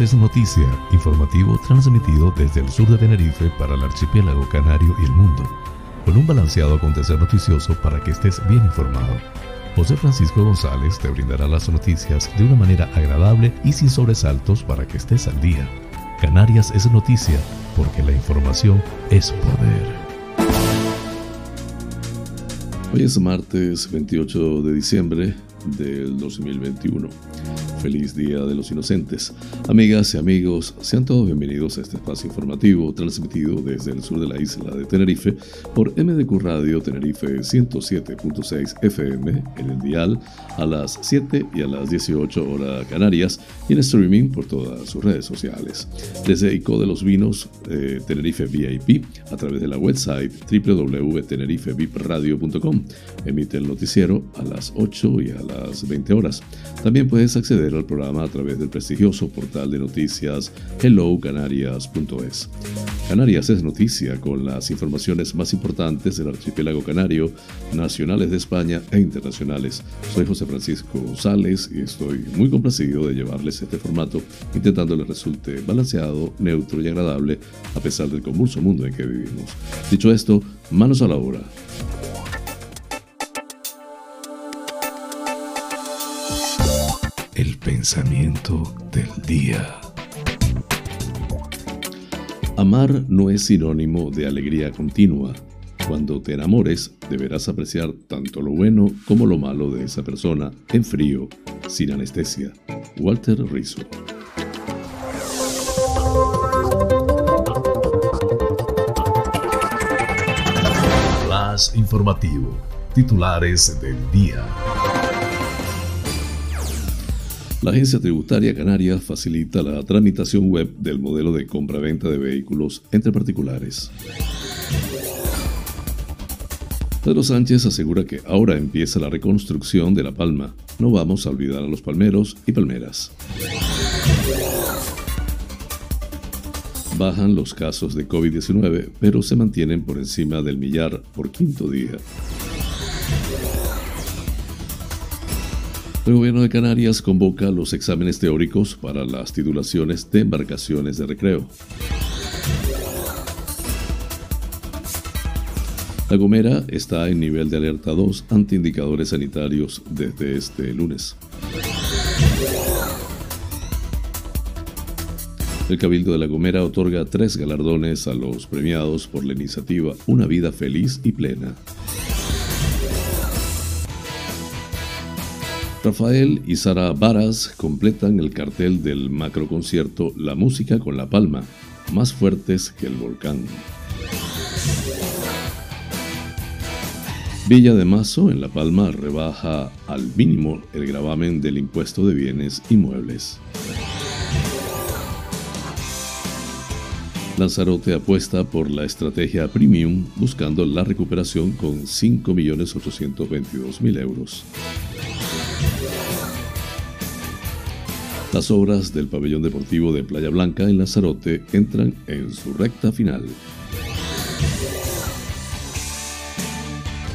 Es noticia, informativo transmitido desde el sur de Tenerife para el archipiélago canario y el mundo, con un balanceado acontecer noticioso para que estés bien informado. José Francisco González te brindará las noticias de una manera agradable y sin sobresaltos para que estés al día. Canarias es noticia porque la información es poder. Hoy es martes 28 de diciembre del 2021. Feliz Día de los Inocentes. Amigas y amigos, sean todos bienvenidos a este espacio informativo transmitido desde el sur de la isla de Tenerife por MDQ Radio Tenerife 107.6 FM en el dial a las 7 y a las 18 horas canarias y en streaming por todas sus redes sociales. Desde ICO de los Vinos eh, Tenerife VIP a través de la website www.tenerifevipradio.com. Emite el noticiero a las 8 y a las 20 horas. También puedes acceder al programa a través del prestigioso portal de noticias hellocanarias.es. Canarias es noticia con las informaciones más importantes del archipiélago canario, nacionales de España e internacionales. Soy José Francisco González y estoy muy complacido de llevarles este formato, intentando les resulte balanceado, neutro y agradable a pesar del convulso mundo en que vivimos. Dicho esto, manos a la obra. Pensamiento del día. Amar no es sinónimo de alegría continua. Cuando te enamores, deberás apreciar tanto lo bueno como lo malo de esa persona en frío, sin anestesia. Walter Rizzo. Flash informativo. Titulares del día. La Agencia Tributaria Canaria facilita la tramitación web del modelo de compra-venta de vehículos entre particulares. Pedro Sánchez asegura que ahora empieza la reconstrucción de La Palma. No vamos a olvidar a los palmeros y palmeras. Bajan los casos de COVID-19, pero se mantienen por encima del millar por quinto día. El gobierno de Canarias convoca los exámenes teóricos para las titulaciones de embarcaciones de recreo. La Gomera está en nivel de alerta 2 ante indicadores sanitarios desde este lunes. El Cabildo de La Gomera otorga tres galardones a los premiados por la iniciativa Una vida feliz y plena. Rafael y Sara Varas completan el cartel del macroconcierto La música con la palma, más fuertes que el volcán. Villa de Mazo en La Palma rebaja al mínimo el gravamen del impuesto de bienes inmuebles. Lanzarote apuesta por la estrategia premium buscando la recuperación con 5.822.000 euros. Las obras del pabellón deportivo de Playa Blanca en Lanzarote entran en su recta final.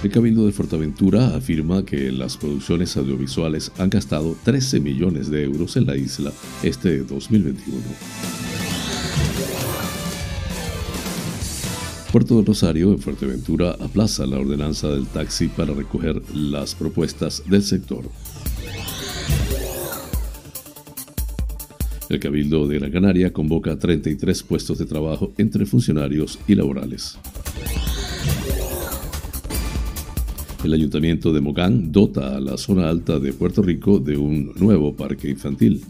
El Cabildo de Fuerteventura afirma que las producciones audiovisuales han gastado 13 millones de euros en la isla este 2021. Puerto de Rosario, en Fuerteventura, aplaza la ordenanza del taxi para recoger las propuestas del sector. El Cabildo de Gran Canaria convoca 33 puestos de trabajo entre funcionarios y laborales. El Ayuntamiento de Mogán dota a la zona alta de Puerto Rico de un nuevo parque infantil.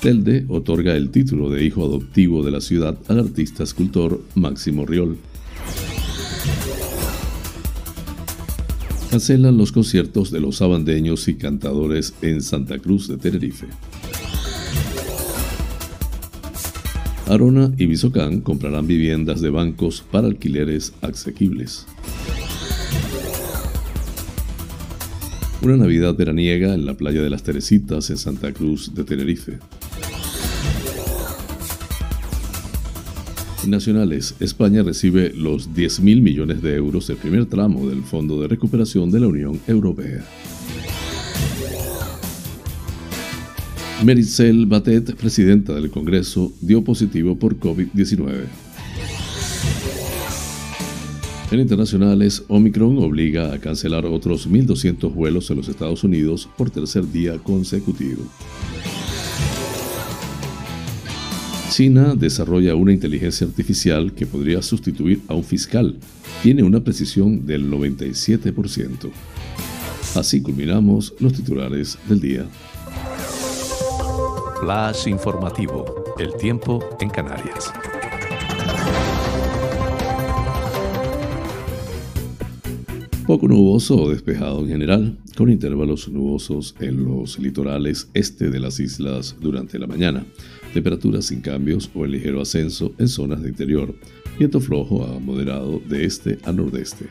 Telde otorga el título de hijo adoptivo de la ciudad al artista escultor Máximo Riol. Cancelan los conciertos de los sabandeños y cantadores en Santa Cruz de Tenerife. Arona y Bisocán comprarán viviendas de bancos para alquileres asequibles. Una Navidad veraniega en la playa de las Teresitas en Santa Cruz de Tenerife. Nacionales, España recibe los 10 mil millones de euros del primer tramo del Fondo de Recuperación de la Unión Europea. Mericel Batet, presidenta del Congreso, dio positivo por COVID-19. En internacionales, Omicron obliga a cancelar otros 1.200 vuelos en los Estados Unidos por tercer día consecutivo. China desarrolla una inteligencia artificial que podría sustituir a un fiscal. Tiene una precisión del 97%. Así culminamos los titulares del día. Flash informativo. El tiempo en Canarias. Poco nuboso o despejado en general, con intervalos nubosos en los litorales este de las islas durante la mañana. Temperaturas sin cambios o en ligero ascenso en zonas de interior. Viento flojo a moderado de este a nordeste.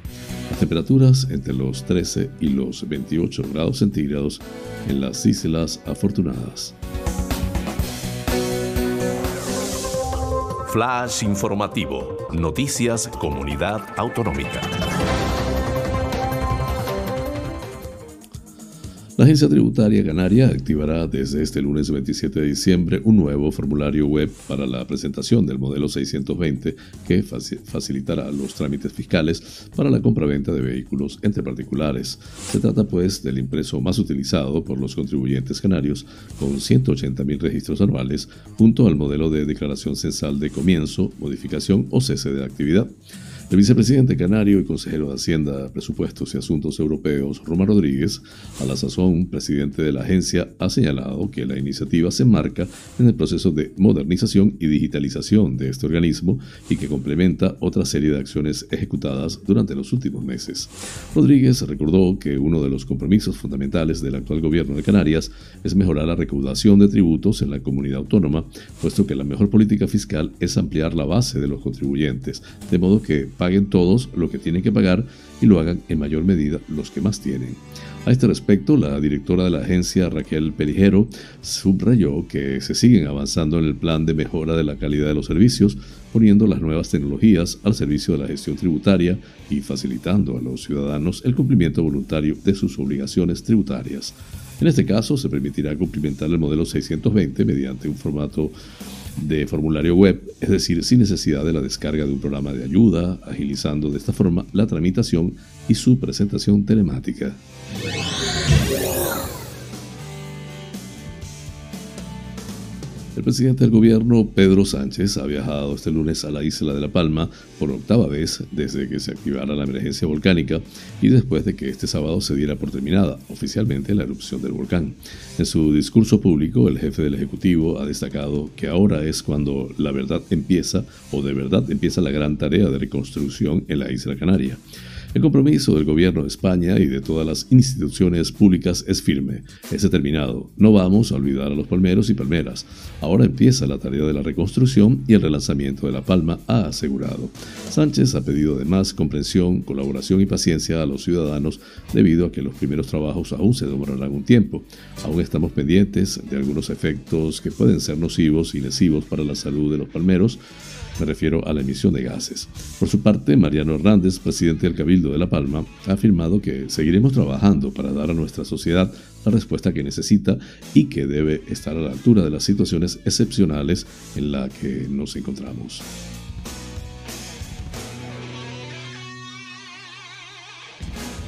Las temperaturas entre los 13 y los 28 grados centígrados en las islas afortunadas. Flash informativo. Noticias Comunidad Autonómica. La Agencia Tributaria Canaria activará desde este lunes 27 de diciembre un nuevo formulario web para la presentación del modelo 620 que facilitará los trámites fiscales para la compraventa de vehículos entre particulares. Se trata pues del impreso más utilizado por los contribuyentes canarios con 180.000 registros anuales junto al modelo de declaración censal de comienzo, modificación o cese de actividad. El vicepresidente canario y consejero de Hacienda, Presupuestos y Asuntos Europeos, Roma Rodríguez, a la sazón presidente de la agencia, ha señalado que la iniciativa se enmarca en el proceso de modernización y digitalización de este organismo y que complementa otra serie de acciones ejecutadas durante los últimos meses. Rodríguez recordó que uno de los compromisos fundamentales del actual gobierno de Canarias es mejorar la recaudación de tributos en la comunidad autónoma, puesto que la mejor política fiscal es ampliar la base de los contribuyentes, de modo que paguen todos lo que tienen que pagar y lo hagan en mayor medida los que más tienen. A este respecto, la directora de la agencia, Raquel Perijero, subrayó que se siguen avanzando en el plan de mejora de la calidad de los servicios, poniendo las nuevas tecnologías al servicio de la gestión tributaria y facilitando a los ciudadanos el cumplimiento voluntario de sus obligaciones tributarias. En este caso, se permitirá cumplimentar el modelo 620 mediante un formato de formulario web, es decir, sin necesidad de la descarga de un programa de ayuda, agilizando de esta forma la tramitación y su presentación telemática. El presidente del gobierno, Pedro Sánchez, ha viajado este lunes a la isla de La Palma por octava vez desde que se activara la emergencia volcánica y después de que este sábado se diera por terminada oficialmente la erupción del volcán. En su discurso público, el jefe del Ejecutivo ha destacado que ahora es cuando la verdad empieza o de verdad empieza la gran tarea de reconstrucción en la isla Canaria. El compromiso del gobierno de España y de todas las instituciones públicas es firme, es determinado. No vamos a olvidar a los palmeros y palmeras. Ahora empieza la tarea de la reconstrucción y el relanzamiento de La Palma, ha asegurado. Sánchez ha pedido además comprensión, colaboración y paciencia a los ciudadanos debido a que los primeros trabajos aún se demorarán un tiempo. Aún estamos pendientes de algunos efectos que pueden ser nocivos y lesivos para la salud de los palmeros me refiero a la emisión de gases. Por su parte, Mariano Hernández, presidente del Cabildo de La Palma, ha afirmado que seguiremos trabajando para dar a nuestra sociedad la respuesta que necesita y que debe estar a la altura de las situaciones excepcionales en las que nos encontramos.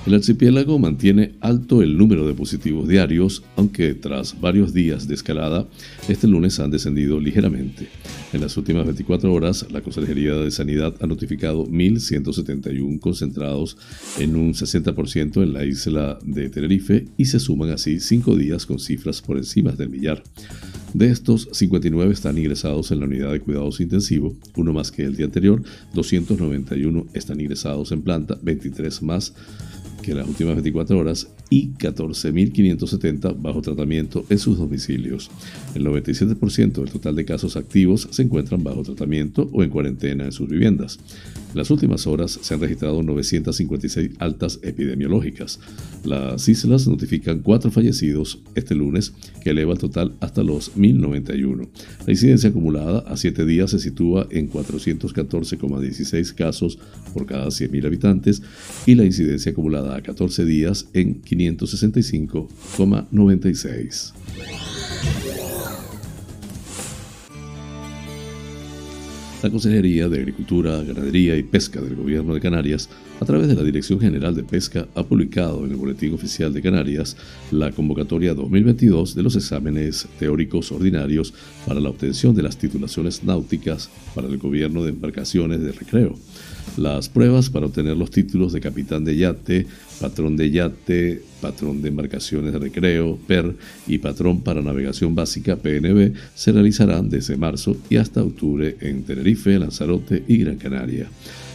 El archipiélago mantiene alto el número de positivos diarios, aunque tras varios días de escalada, este lunes han descendido ligeramente. En las últimas 24 horas, la Consejería de Sanidad ha notificado 1.171 concentrados en un 60% en la isla de Tenerife y se suman así cinco días con cifras por encima del millar. De estos, 59 están ingresados en la unidad de cuidados intensivos, uno más que el día anterior, 291 están ingresados en planta, 23 más que las últimas 24 horas y 14.570 bajo tratamiento en sus domicilios. El 97% del total de casos activos se encuentran bajo tratamiento o en cuarentena en sus viviendas. En las últimas horas se han registrado 956 altas epidemiológicas. Las islas notifican cuatro fallecidos este lunes, que eleva el total hasta los 1.091. La incidencia acumulada a 7 días se sitúa en 414,16 casos por cada 100.000 habitantes y la incidencia acumulada cada 14 días en 565,96. La Consejería de Agricultura, Ganadería y Pesca del Gobierno de Canarias a través de la Dirección General de Pesca, ha publicado en el Boletín Oficial de Canarias la convocatoria 2022 de los exámenes teóricos ordinarios para la obtención de las titulaciones náuticas para el gobierno de embarcaciones de recreo. Las pruebas para obtener los títulos de capitán de yate, patrón de yate, patrón de embarcaciones de recreo, PER, y patrón para navegación básica, PNB, se realizarán desde marzo y hasta octubre en Tenerife, Lanzarote y Gran Canaria.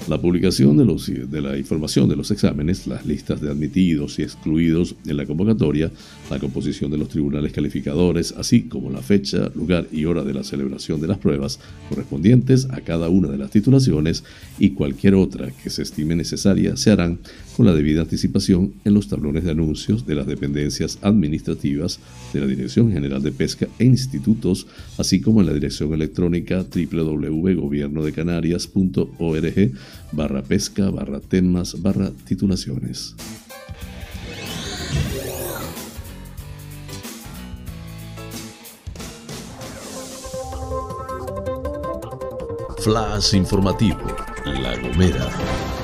La publicación de, los, de, la información de los exámenes, las listas de admitidos y excluidos en la convocatoria, la composición de los tribunales calificadores, así como la fecha, lugar y hora de la celebración de las pruebas correspondientes a cada una de las titulaciones y cualquier otra que se estime necesaria se harán con la debida anticipación en los tablones de anuncios de las dependencias administrativas de la Dirección General de Pesca e institutos, así como en la dirección electrónica www.gobiernodecanarias.org barra pesca, barra temas, barra titulaciones. Flash informativo, La Gomera.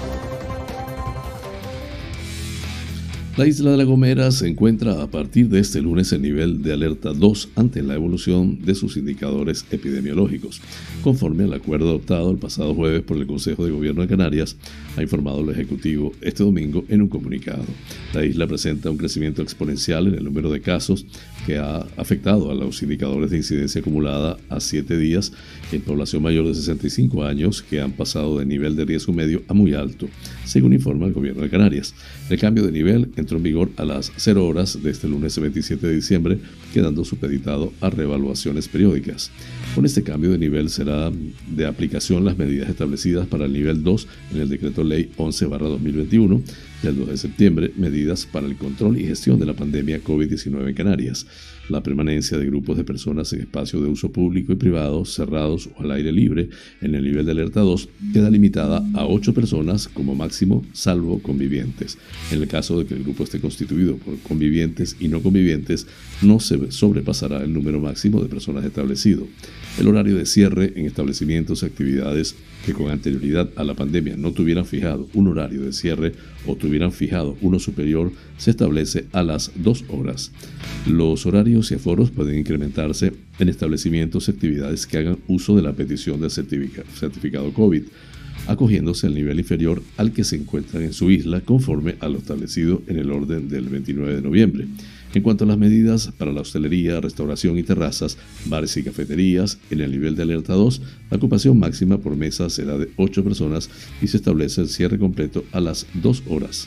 La isla de La Gomera se encuentra a partir de este lunes en nivel de alerta 2 ante la evolución de sus indicadores epidemiológicos. Conforme al acuerdo adoptado el pasado jueves por el Consejo de Gobierno de Canarias, ha informado el Ejecutivo este domingo en un comunicado. La isla presenta un crecimiento exponencial en el número de casos que ha afectado a los indicadores de incidencia acumulada a 7 días en población mayor de 65 años que han pasado de nivel de riesgo medio a muy alto, según informa el Gobierno de Canarias. El cambio de nivel entró en vigor a las 0 horas de este lunes 27 de diciembre, quedando supeditado a reevaluaciones periódicas. Con este cambio de nivel será de aplicación las medidas establecidas para el nivel 2 en el decreto ley 11-2021 del 2 de septiembre, medidas para el control y gestión de la pandemia COVID-19 en Canarias la permanencia de grupos de personas en espacios de uso público y privado cerrados o al aire libre en el nivel de alerta 2 queda limitada a 8 personas como máximo, salvo convivientes. En el caso de que el grupo esté constituido por convivientes y no convivientes, no se sobrepasará el número máximo de personas establecido. El horario de cierre en establecimientos y actividades que con anterioridad a la pandemia no tuvieran fijado un horario de cierre o tuvieran fijado uno superior se establece a las 2 horas. Los horarios y aforos pueden incrementarse en establecimientos y actividades que hagan uso de la petición del certificado COVID, acogiéndose al nivel inferior al que se encuentran en su isla conforme a lo establecido en el orden del 29 de noviembre. En cuanto a las medidas para la hostelería, restauración y terrazas, bares y cafeterías, en el nivel de alerta 2, la ocupación máxima por mesa será de 8 personas y se establece el cierre completo a las 2 horas.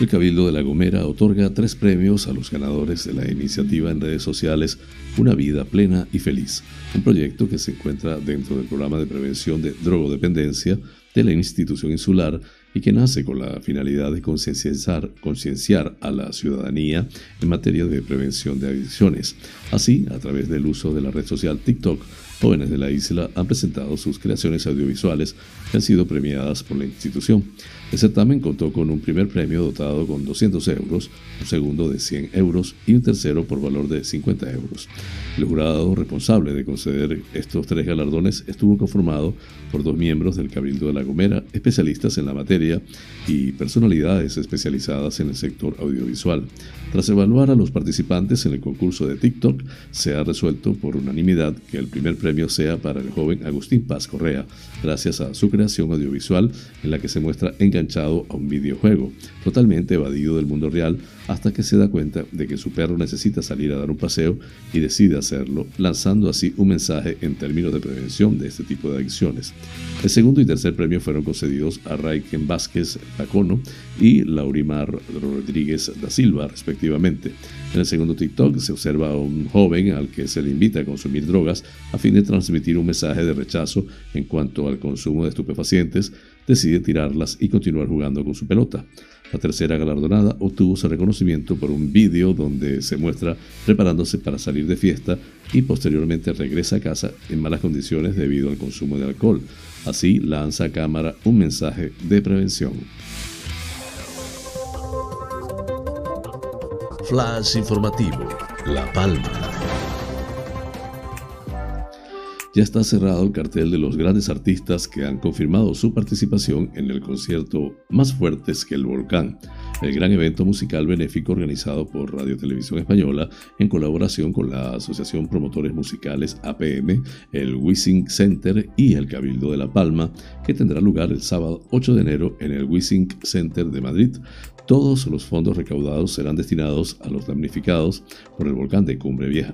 El Cabildo de La Gomera otorga tres premios a los ganadores de la iniciativa en redes sociales Una vida plena y feliz, un proyecto que se encuentra dentro del programa de prevención de drogodependencia de la institución insular y que nace con la finalidad de concienciar, a la ciudadanía en materia de prevención de adicciones. Así, a través del uso de la red social TikTok, jóvenes de la isla han presentado sus creaciones audiovisuales que han sido premiadas por la institución. El certamen contó con un primer premio dotado con 200 euros, un segundo de 100 euros y un tercero por valor de 50 euros. El jurado responsable de conceder estos tres galardones estuvo conformado por dos miembros del Cabildo de La Gomera, especialistas en la materia y personalidades especializadas en el sector audiovisual. Tras evaluar a los participantes en el concurso de TikTok, se ha resuelto por unanimidad que el primer premio sea para el joven Agustín Paz Correa, gracias a su creación audiovisual en la que se muestra enganchado a un videojuego, totalmente evadido del mundo real hasta que se da cuenta de que su perro necesita salir a dar un paseo y decide hacerlo, lanzando así un mensaje en términos de prevención de este tipo de adicciones. El segundo y tercer premio fueron concedidos a Raiken Vázquez Tacono y Laurimar Rodríguez da Silva, respectivamente. En el segundo TikTok se observa a un joven al que se le invita a consumir drogas a fin de transmitir un mensaje de rechazo en cuanto al consumo de estupefacientes, decide tirarlas y continuar jugando con su pelota. La tercera galardonada obtuvo su reconocimiento por un vídeo donde se muestra preparándose para salir de fiesta y posteriormente regresa a casa en malas condiciones debido al consumo de alcohol. Así lanza a cámara un mensaje de prevención. Flash informativo, La Palma. Ya está cerrado el cartel de los grandes artistas que han confirmado su participación en el concierto Más Fuertes que el Volcán, el gran evento musical benéfico organizado por Radio Televisión Española en colaboración con la Asociación Promotores Musicales APM, el Wissing Center y el Cabildo de La Palma, que tendrá lugar el sábado 8 de enero en el Wissing Center de Madrid, todos los fondos recaudados serán destinados a los damnificados por el volcán de Cumbre Vieja.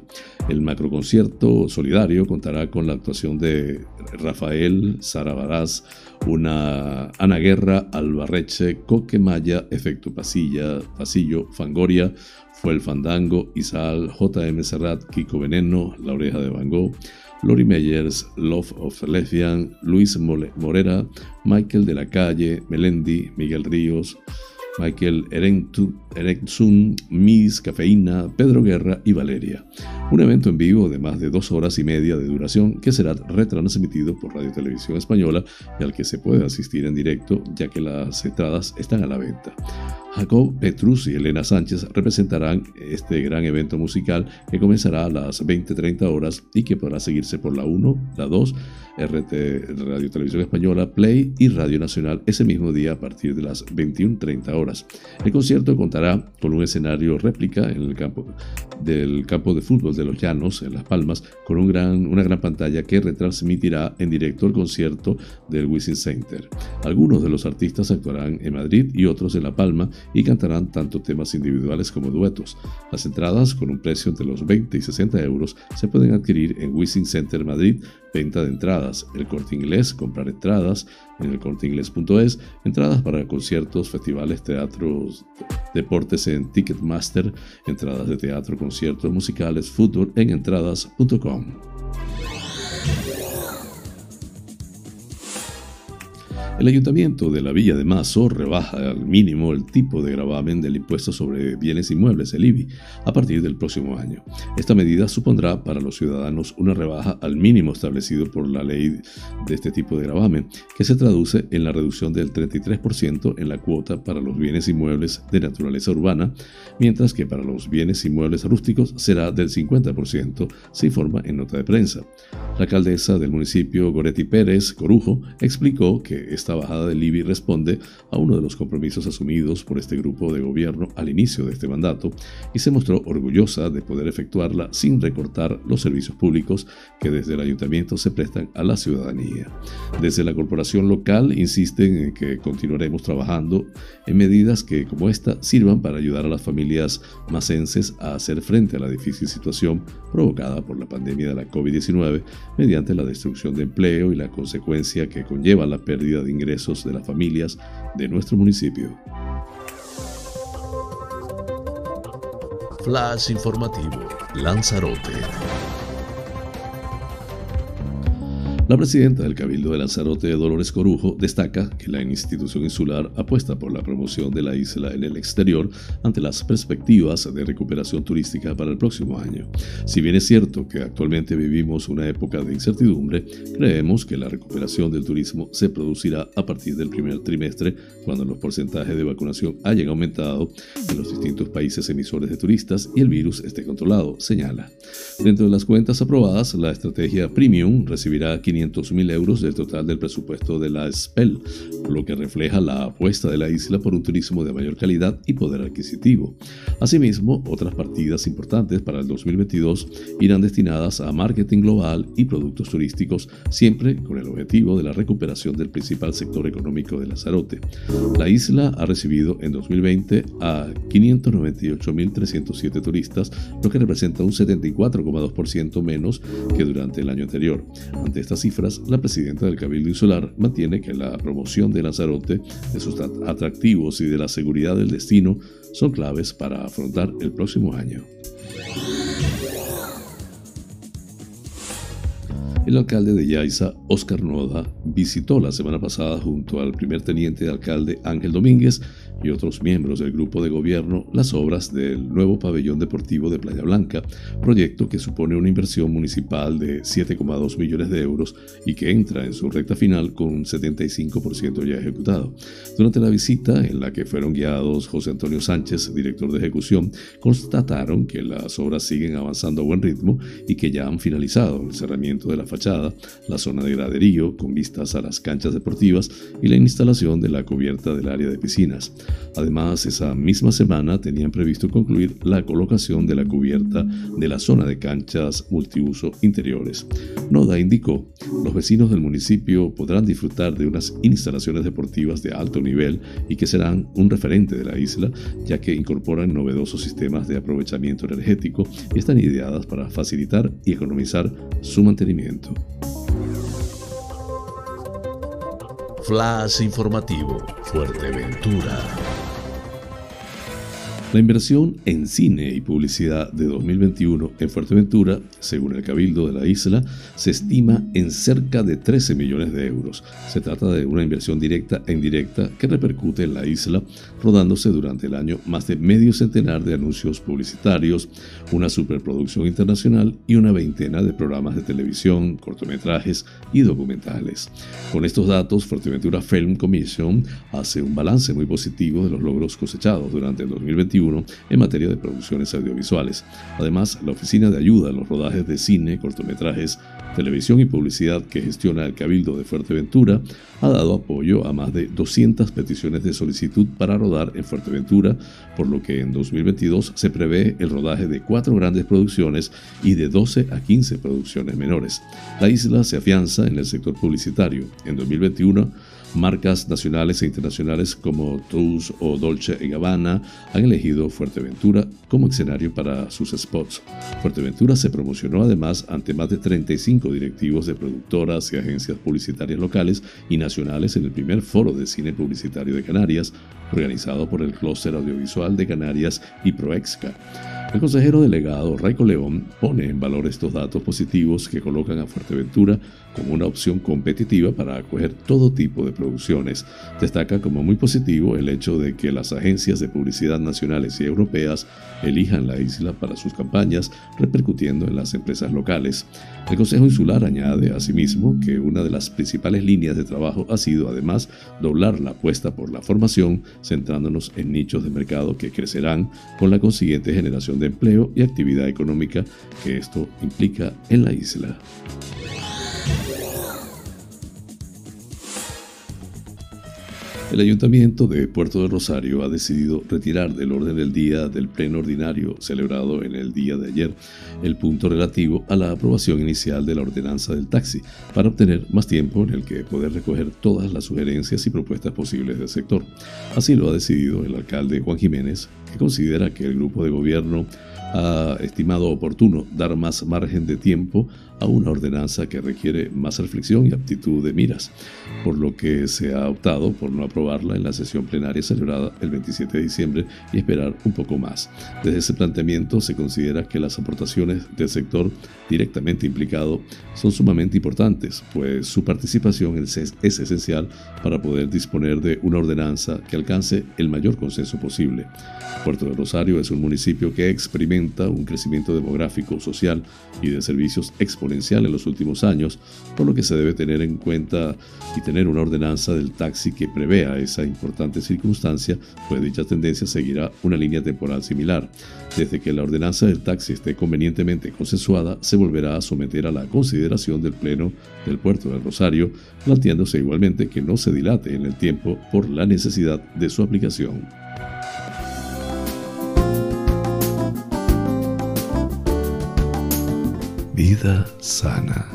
El macroconcierto solidario contará con la actuación de Rafael Sara una Ana Guerra, Albarreche, Coque Maya, Efecto Pasilla, Pasillo, Fangoria, Fue el Fandango, Isal, JM Serrat, Kiko Veneno, La Oreja de Van Gogh, Lori Meyers, Love of Lesbian, Luis Morera, Michael de la Calle, Melendi, Miguel Ríos, Michael Erentzun, Miss, Cafeína, Pedro Guerra y Valeria. Un evento en vivo de más de dos horas y media de duración que será retransmitido por Radio Televisión Española y al que se puede asistir en directo ya que las entradas están a la venta. Jacob Petrus y Elena Sánchez representarán este gran evento musical que comenzará a las 20.30 horas y que podrá seguirse por la 1, la 2, RT Radio Televisión Española, Play y Radio Nacional ese mismo día a partir de las 21.30 horas. El concierto contará con un escenario réplica en el campo del campo de fútbol de Los Llanos, en Las Palmas, con una gran pantalla que retransmitirá en directo el concierto del Wizzing Center. Algunos de los artistas actuarán en Madrid y otros en La Palma y cantarán tanto temas individuales como duetos. Las entradas, con un precio entre los 20 y 60 euros, se pueden adquirir en Wizzing Center Madrid, venta de entradas, el corte inglés, comprar entradas en el corteinglés.es, entradas para conciertos, festivales, teatros, deportes en Ticketmaster, entradas de teatro, conciertos musicales, fútbol en entradas.com. El ayuntamiento de la Villa de Mazo rebaja al mínimo el tipo de gravamen del impuesto sobre bienes inmuebles, el IBI, a partir del próximo año. Esta medida supondrá para los ciudadanos una rebaja al mínimo establecido por la ley de este tipo de gravamen, que se traduce en la reducción del 33% en la cuota para los bienes inmuebles de naturaleza urbana, mientras que para los bienes inmuebles rústicos será del 50%, se informa en nota de prensa. La alcaldesa del municipio, Goretti Pérez Corujo, explicó que esta bajada del IBI responde a uno de los compromisos asumidos por este grupo de gobierno al inicio de este mandato y se mostró orgullosa de poder efectuarla sin recortar los servicios públicos que desde el ayuntamiento se prestan a la ciudadanía. Desde la corporación local insisten en que continuaremos trabajando en medidas que como esta sirvan para ayudar a las familias macenses a hacer frente a la difícil situación provocada por la pandemia de la COVID-19 mediante la destrucción de empleo y la consecuencia que conlleva la pérdida de ingresos de las familias de nuestro municipio. Flash informativo, Lanzarote. La presidenta del Cabildo de Lanzarote, Dolores Corujo, destaca que la institución insular apuesta por la promoción de la isla en el exterior ante las perspectivas de recuperación turística para el próximo año. Si bien es cierto que actualmente vivimos una época de incertidumbre, creemos que la recuperación del turismo se producirá a partir del primer trimestre, cuando los porcentajes de vacunación hayan aumentado en los distintos países emisores de turistas y el virus esté controlado, señala. Dentro de las cuentas aprobadas, la estrategia Premium recibirá 500.000 euros del total del presupuesto de la SPEL, lo que refleja la apuesta de la isla por un turismo de mayor calidad y poder adquisitivo. Asimismo, otras partidas importantes para el 2022 irán destinadas a marketing global y productos turísticos, siempre con el objetivo de la recuperación del principal sector económico de Lanzarote. La isla ha recibido en 2020 a 598.307 turistas, lo que representa un 74,2% menos que durante el año anterior. Ante estas la presidenta del Cabildo Insular mantiene que la promoción de Lanzarote, de sus atractivos y de la seguridad del destino son claves para afrontar el próximo año. El alcalde de Yaiza, Oscar Noda, visitó la semana pasada junto al primer teniente de alcalde Ángel Domínguez y otros miembros del grupo de gobierno las obras del nuevo pabellón deportivo de Playa Blanca, proyecto que supone una inversión municipal de 7,2 millones de euros y que entra en su recta final con un 75% ya ejecutado. Durante la visita, en la que fueron guiados José Antonio Sánchez, director de ejecución, constataron que las obras siguen avanzando a buen ritmo y que ya han finalizado el cerramiento de la fachada, la zona de graderío con vistas a las canchas deportivas y la instalación de la cubierta del área de piscinas. Además, esa misma semana tenían previsto concluir la colocación de la cubierta de la zona de canchas multiuso interiores. Noda indicó, los vecinos del municipio podrán disfrutar de unas instalaciones deportivas de alto nivel y que serán un referente de la isla, ya que incorporan novedosos sistemas de aprovechamiento energético y están ideadas para facilitar y economizar su mantenimiento. Flash informativo, Fuerteventura. La inversión en cine y publicidad de 2021 en Fuerteventura, según el Cabildo de la isla, se estima en cerca de 13 millones de euros. Se trata de una inversión directa e indirecta que repercute en la isla, rodándose durante el año más de medio centenar de anuncios publicitarios, una superproducción internacional y una veintena de programas de televisión, cortometrajes y documentales. Con estos datos, Fuerteventura Film Commission hace un balance muy positivo de los logros cosechados durante el 2021 en materia de producciones audiovisuales. Además, la Oficina de Ayuda a los Rodajes de Cine, Cortometrajes, Televisión y Publicidad que gestiona el Cabildo de Fuerteventura ha dado apoyo a más de 200 peticiones de solicitud para rodar en Fuerteventura, por lo que en 2022 se prevé el rodaje de cuatro grandes producciones y de 12 a 15 producciones menores. La isla se afianza en el sector publicitario. En 2021, Marcas nacionales e internacionales como Tous o Dolce Gabbana han elegido Fuerteventura como escenario para sus spots. Fuerteventura se promocionó además ante más de 35 directivos de productoras y agencias publicitarias locales y nacionales en el primer foro de cine publicitario de Canarias, organizado por el Clúster Audiovisual de Canarias y Proexca. El consejero delegado Raico León pone en valor estos datos positivos que colocan a Fuerteventura como una opción competitiva para acoger todo tipo de producciones. Destaca como muy positivo el hecho de que las agencias de publicidad nacionales y europeas elijan la isla para sus campañas, repercutiendo en las empresas locales. El Consejo Insular añade asimismo que una de las principales líneas de trabajo ha sido además doblar la apuesta por la formación, centrándonos en nichos de mercado que crecerán con la consiguiente generación de empleo y actividad económica que esto implica en la isla. El Ayuntamiento de Puerto de Rosario ha decidido retirar del orden del día del pleno ordinario celebrado en el día de ayer el punto relativo a la aprobación inicial de la ordenanza del taxi para obtener más tiempo en el que poder recoger todas las sugerencias y propuestas posibles del sector. Así lo ha decidido el alcalde Juan Jiménez, que considera que el grupo de gobierno ha estimado oportuno dar más margen de tiempo a una ordenanza que requiere más reflexión y aptitud de miras, por lo que se ha optado por no aprobarla en la sesión plenaria celebrada el 27 de diciembre y esperar un poco más. Desde ese planteamiento se considera que las aportaciones del sector directamente implicado son sumamente importantes, pues su participación es, es esencial para poder disponer de una ordenanza que alcance el mayor consenso posible. Puerto de Rosario es un municipio que experimenta un crecimiento demográfico, social y de servicios exponencial en los últimos años, por lo que se debe tener en cuenta y tener una ordenanza del taxi que prevea esa importante circunstancia, pues dicha tendencia seguirá una línea temporal similar. Desde que la ordenanza del taxi esté convenientemente consensuada, se volverá a someter a la consideración del Pleno del Puerto del Rosario, planteándose igualmente que no se dilate en el tiempo por la necesidad de su aplicación. Vida sana.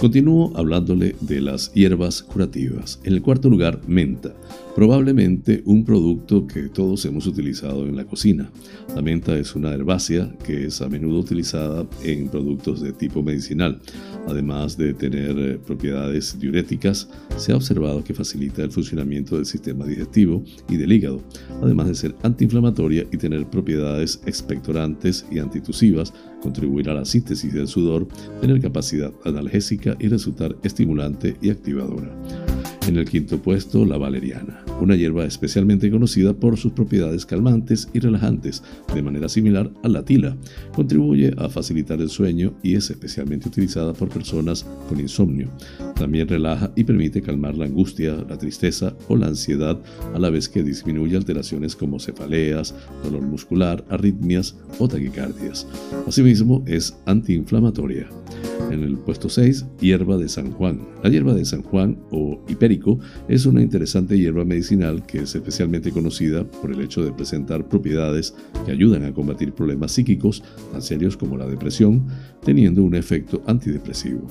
Continúo hablándole de las hierbas curativas. En el cuarto lugar, menta probablemente un producto que todos hemos utilizado en la cocina. La menta es una herbácea que es a menudo utilizada en productos de tipo medicinal. Además de tener eh, propiedades diuréticas, se ha observado que facilita el funcionamiento del sistema digestivo y del hígado, además de ser antiinflamatoria y tener propiedades expectorantes y antitusivas, contribuir a la síntesis del sudor, tener capacidad analgésica y resultar estimulante y activadora. En el quinto puesto, la valeriana, una hierba especialmente conocida por sus propiedades calmantes y relajantes, de manera similar a la tila. Contribuye a facilitar el sueño y es especialmente utilizada por personas con insomnio. También relaja y permite calmar la angustia, la tristeza o la ansiedad, a la vez que disminuye alteraciones como cefaleas, dolor muscular, arritmias o taquicardias. Asimismo, es antiinflamatoria. En el puesto 6, hierba de San Juan. La hierba de San Juan o hipérico es una interesante hierba medicinal que es especialmente conocida por el hecho de presentar propiedades que ayudan a combatir problemas psíquicos tan serios como la depresión, teniendo un efecto antidepresivo.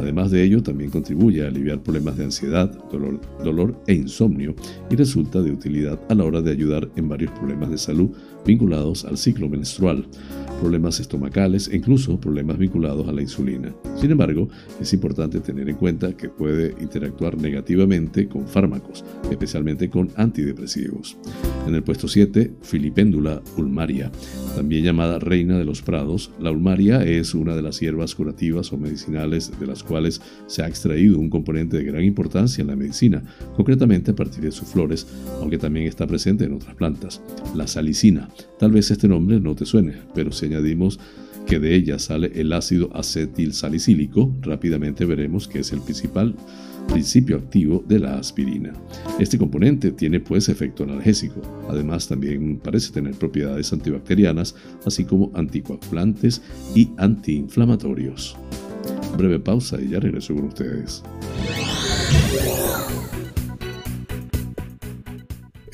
Además de ello, también contribuye a aliviar problemas de ansiedad, dolor, dolor e insomnio y resulta de utilidad a la hora de ayudar en varios problemas de salud vinculados al ciclo menstrual, problemas estomacales e incluso problemas vinculados a la insulina. Sin embargo, es importante tener en cuenta que puede interactuar negativamente con fármacos, especialmente con antidepresivos. En el puesto 7, Filipéndula ulmaria, también llamada reina de los prados. La ulmaria es una de las hierbas curativas o medicinales de las cuales se ha extraído un componente de gran importancia en la medicina, concretamente a partir de sus flores, aunque también está presente en otras plantas. La salicina. Tal vez este nombre no te suene, pero añadimos que de ella sale el ácido acetil salicílico, rápidamente veremos que es el principal principio activo de la aspirina. Este componente tiene pues efecto analgésico. Además también parece tener propiedades antibacterianas, así como anticoagulantes y antiinflamatorios. Breve pausa y ya regreso con ustedes.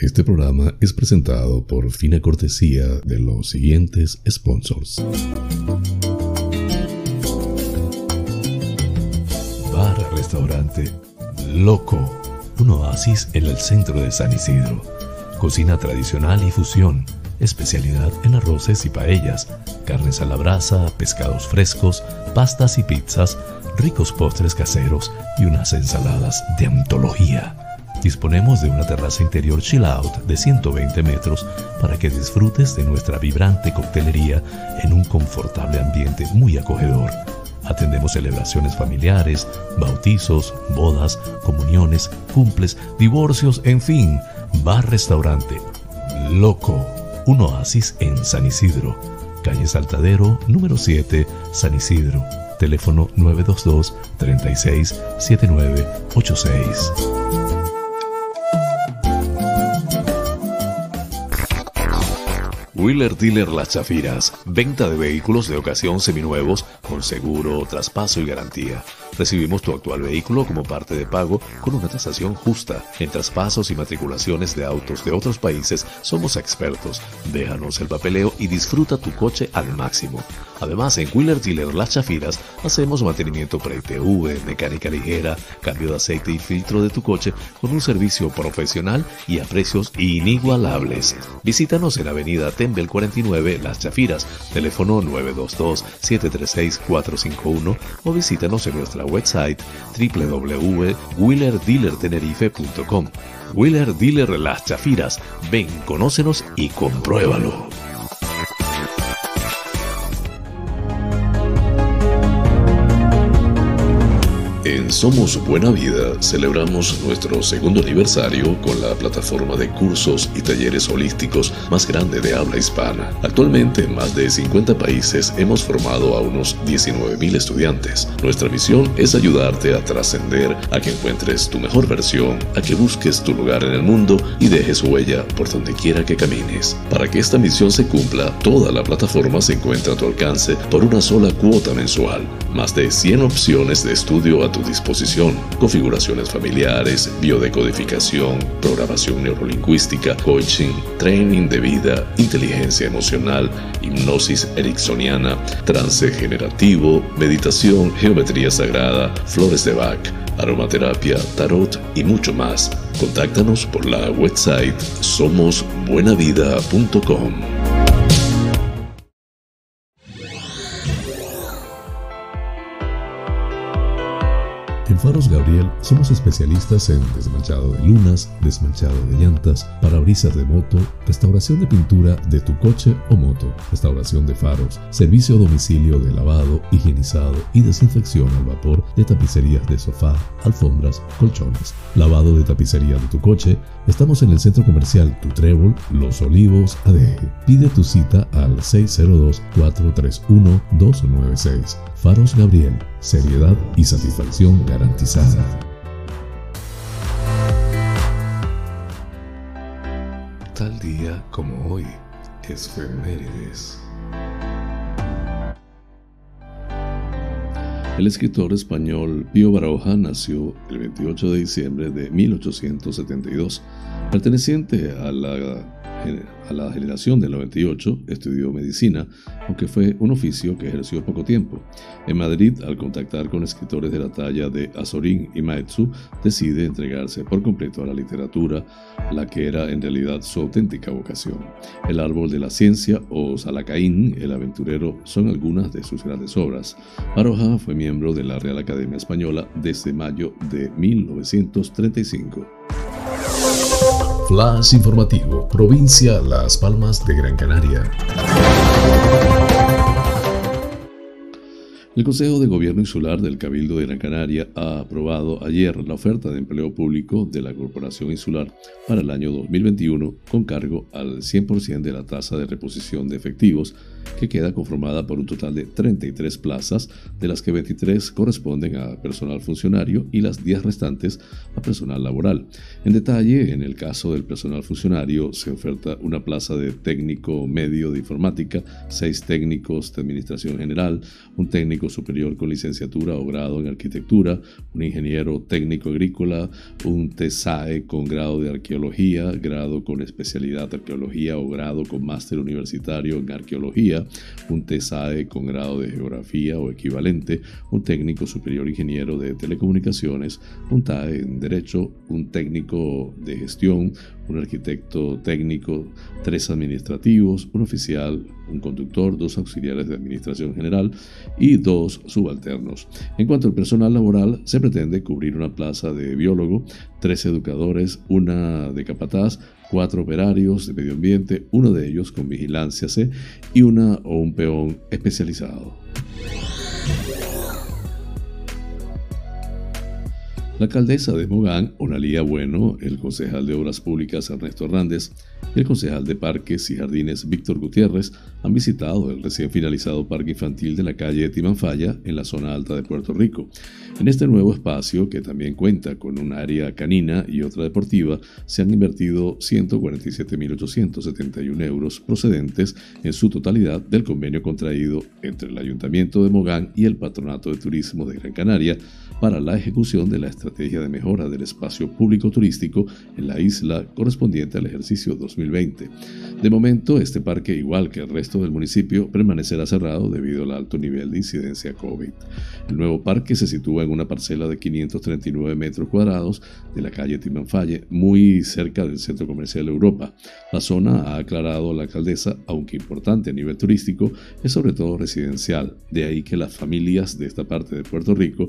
Este programa es presentado por fina cortesía de los siguientes sponsors. Bar Restaurante Loco, un oasis en el centro de San Isidro. Cocina tradicional y fusión, especialidad en arroces y paellas, carnes a la brasa, pescados frescos, pastas y pizzas, ricos postres caseros y unas ensaladas de antología. Disponemos de una terraza interior chill out de 120 metros para que disfrutes de nuestra vibrante coctelería en un confortable ambiente muy acogedor. Atendemos celebraciones familiares, bautizos, bodas, comuniones, cumples, divorcios, en fin, bar-restaurante. Loco, un oasis en San Isidro. Calle Saltadero, número 7, San Isidro. Teléfono 922 36 7986. Wheeler Dealer Las Chafiras. Venta de vehículos de ocasión seminuevos con seguro, traspaso y garantía. Recibimos tu actual vehículo como parte de pago con una tasación justa. En traspasos y matriculaciones de autos de otros países somos expertos. Déjanos el papeleo y disfruta tu coche al máximo. Además, en Wheeler Dealer Las Chafiras hacemos mantenimiento pre-TV, mecánica ligera, cambio de aceite y filtro de tu coche con un servicio profesional y a precios inigualables. Visítanos en Avenida Tembel 49 Las Chafiras, teléfono 922-736-451 o visítanos en nuestra website www.wheelerdealertenerife.com. Wheeler Dealer Las Chafiras. Ven, conócenos y compruébalo. Somos Buena Vida celebramos nuestro segundo aniversario con la plataforma de cursos y talleres holísticos más grande de habla hispana. Actualmente en más de 50 países hemos formado a unos 19.000 estudiantes. Nuestra misión es ayudarte a trascender, a que encuentres tu mejor versión, a que busques tu lugar en el mundo y dejes huella por donde quiera que camines. Para que esta misión se cumpla, toda la plataforma se encuentra a tu alcance por una sola cuota mensual. Más de 100 opciones de estudio a tu disposición. Configuraciones familiares, biodecodificación, programación neurolingüística, coaching, training de vida, inteligencia emocional, hipnosis ericksoniana, trance generativo, meditación, geometría sagrada, flores de Bach, aromaterapia, tarot y mucho más. Contáctanos por la website somosbuenavida.com. Faros Gabriel somos especialistas en desmanchado de lunas, desmanchado de llantas, parabrisas de moto, restauración de pintura de tu coche o moto, restauración de faros, servicio a domicilio de lavado, higienizado y desinfección al vapor de tapicerías de sofá, alfombras, colchones, lavado de tapicería de tu coche. Estamos en el centro comercial Tu Trébol, Los Olivos, ADG. Pide tu cita al 602-431-296. Faros Gabriel, seriedad y satisfacción garantizada. Tal día como hoy, Efemérides. El escritor español Pío Baroja nació el 28 de diciembre de 1872, perteneciente a la a la generación del 98 estudió medicina, aunque fue un oficio que ejerció poco tiempo. En Madrid, al contactar con escritores de la talla de Azorín y Maetsu, decide entregarse por completo a la literatura, la que era en realidad su auténtica vocación. El árbol de la ciencia o Salacaín, el aventurero, son algunas de sus grandes obras. Baroja fue miembro de la Real Academia Española desde mayo de 1935. Flash informativo, provincia Las Palmas de Gran Canaria. El Consejo de Gobierno Insular del Cabildo de Gran Canaria ha aprobado ayer la oferta de empleo público de la Corporación Insular para el año 2021 con cargo al 100% de la tasa de reposición de efectivos que queda conformada por un total de 33 plazas, de las que 23 corresponden a personal funcionario y las 10 restantes a personal laboral. En detalle, en el caso del personal funcionario se oferta una plaza de técnico medio de informática, 6 técnicos de administración general, un técnico superior con licenciatura o grado en arquitectura, un ingeniero técnico agrícola, un TESAE con grado de arqueología, grado con especialidad de arqueología o grado con máster universitario en arqueología, un TESAE con grado de geografía o equivalente, un técnico superior ingeniero de telecomunicaciones, un TAE en derecho, un técnico de gestión, un arquitecto técnico, tres administrativos, un oficial, un conductor, dos auxiliares de administración general y dos subalternos. En cuanto al personal laboral, se pretende cubrir una plaza de biólogo, tres educadores, una de capataz, cuatro operarios de medio ambiente, uno de ellos con vigilancia C y una o un peón especializado. La alcaldesa de Mogán, Onalía Bueno, el concejal de Obras Públicas Ernesto Hernández el concejal de Parques y Jardines Víctor Gutiérrez han visitado el recién finalizado parque infantil de la calle Timanfaya en la zona alta de Puerto Rico. En este nuevo espacio, que también cuenta con un área canina y otra deportiva, se han invertido 147.871 euros procedentes en su totalidad del convenio contraído entre el Ayuntamiento de Mogán y el Patronato de Turismo de Gran Canaria para la ejecución de la estrategia de mejora del espacio público turístico en la isla correspondiente al ejercicio 2020. De momento, este parque, igual que el resto del municipio, permanecerá cerrado debido al alto nivel de incidencia COVID. El nuevo parque se sitúa en una parcela de 539 metros cuadrados de la calle Timanfalle, muy cerca del centro comercial Europa. La zona, ha aclarado la alcaldesa, aunque importante a nivel turístico, es sobre todo residencial, de ahí que las familias de esta parte de Puerto Rico